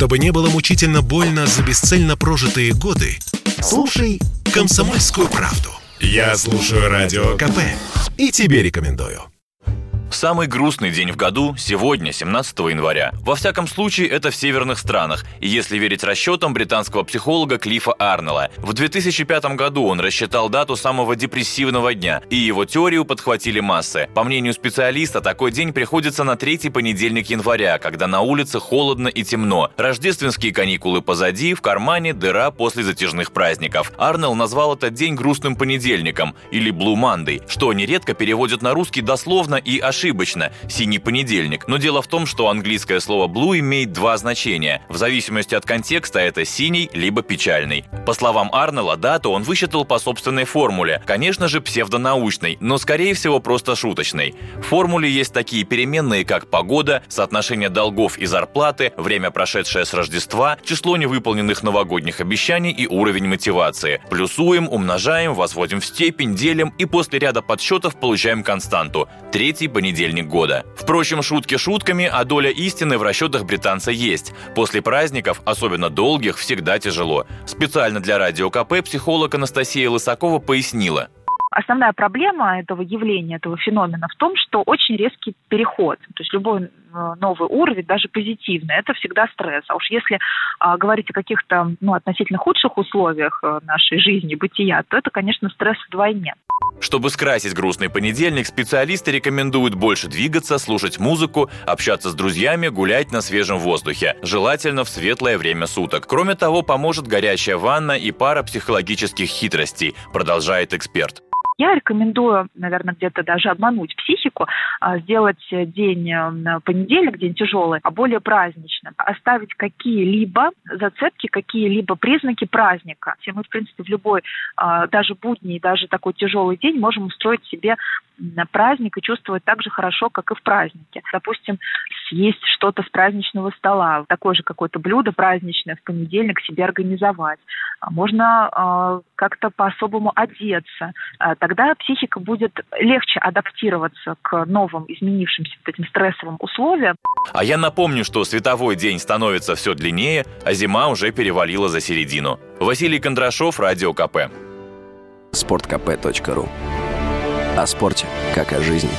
Чтобы не было мучительно больно за бесцельно прожитые годы, слушай «Комсомольскую правду». Я слушаю Радио КП и тебе рекомендую. Самый грустный день в году сегодня, 17 января. Во всяком случае, это в северных странах. И если верить расчетам британского психолога Клифа Арнелла, в 2005 году он рассчитал дату самого депрессивного дня, и его теорию подхватили массы. По мнению специалиста, такой день приходится на третий понедельник января, когда на улице холодно и темно. Рождественские каникулы позади, в кармане дыра после затяжных праздников. Арнелл назвал этот день грустным понедельником или Blue Monday, что нередко переводят на русский дословно и ошибочно ошибочно – синий понедельник. Но дело в том, что английское слово blue имеет два значения. В зависимости от контекста это синий либо печальный. По словам Арнелла, дату он высчитал по собственной формуле. Конечно же, псевдонаучной, но скорее всего просто шуточной. В формуле есть такие переменные, как погода, соотношение долгов и зарплаты, время, прошедшее с Рождества, число невыполненных новогодних обещаний и уровень мотивации. Плюсуем, умножаем, возводим в степень, делим и после ряда подсчетов получаем константу. Третий понедельник понедельник года. Впрочем, шутки шутками, а доля истины в расчетах британца есть. После праздников, особенно долгих, всегда тяжело. Специально для Радио КП психолог Анастасия Лысакова пояснила – Основная проблема этого явления, этого феномена в том, что очень резкий переход. То есть любой э, новый уровень, даже позитивный, это всегда стресс. А уж если а, говорить о каких-то ну, относительно худших условиях э, нашей жизни, бытия, то это, конечно, стресс вдвойне. Чтобы скрасить грустный понедельник, специалисты рекомендуют больше двигаться, слушать музыку, общаться с друзьями, гулять на свежем воздухе. Желательно в светлое время суток. Кроме того, поможет горячая ванна и пара психологических хитростей, продолжает эксперт. Я рекомендую, наверное, где-то даже обмануть психику, а, сделать день понедельник, день тяжелый, а более праздничным. Оставить какие-либо зацепки, какие-либо признаки праздника. Все мы, в принципе, в любой, а, даже будний, даже такой тяжелый день можем устроить себе праздник и чувствовать так же хорошо, как и в празднике. Допустим, съесть что-то с праздничного стола, такое же какое-то блюдо праздничное в понедельник себе организовать. А можно э, как-то по-особому одеться. Э, тогда психика будет легче адаптироваться к новым, изменившимся вот этим стрессовым условиям. А я напомню, что световой день становится все длиннее, а зима уже перевалила за середину. Василий Кондрашов, Радио КП. Спорткп.ру О спорте, как о жизни.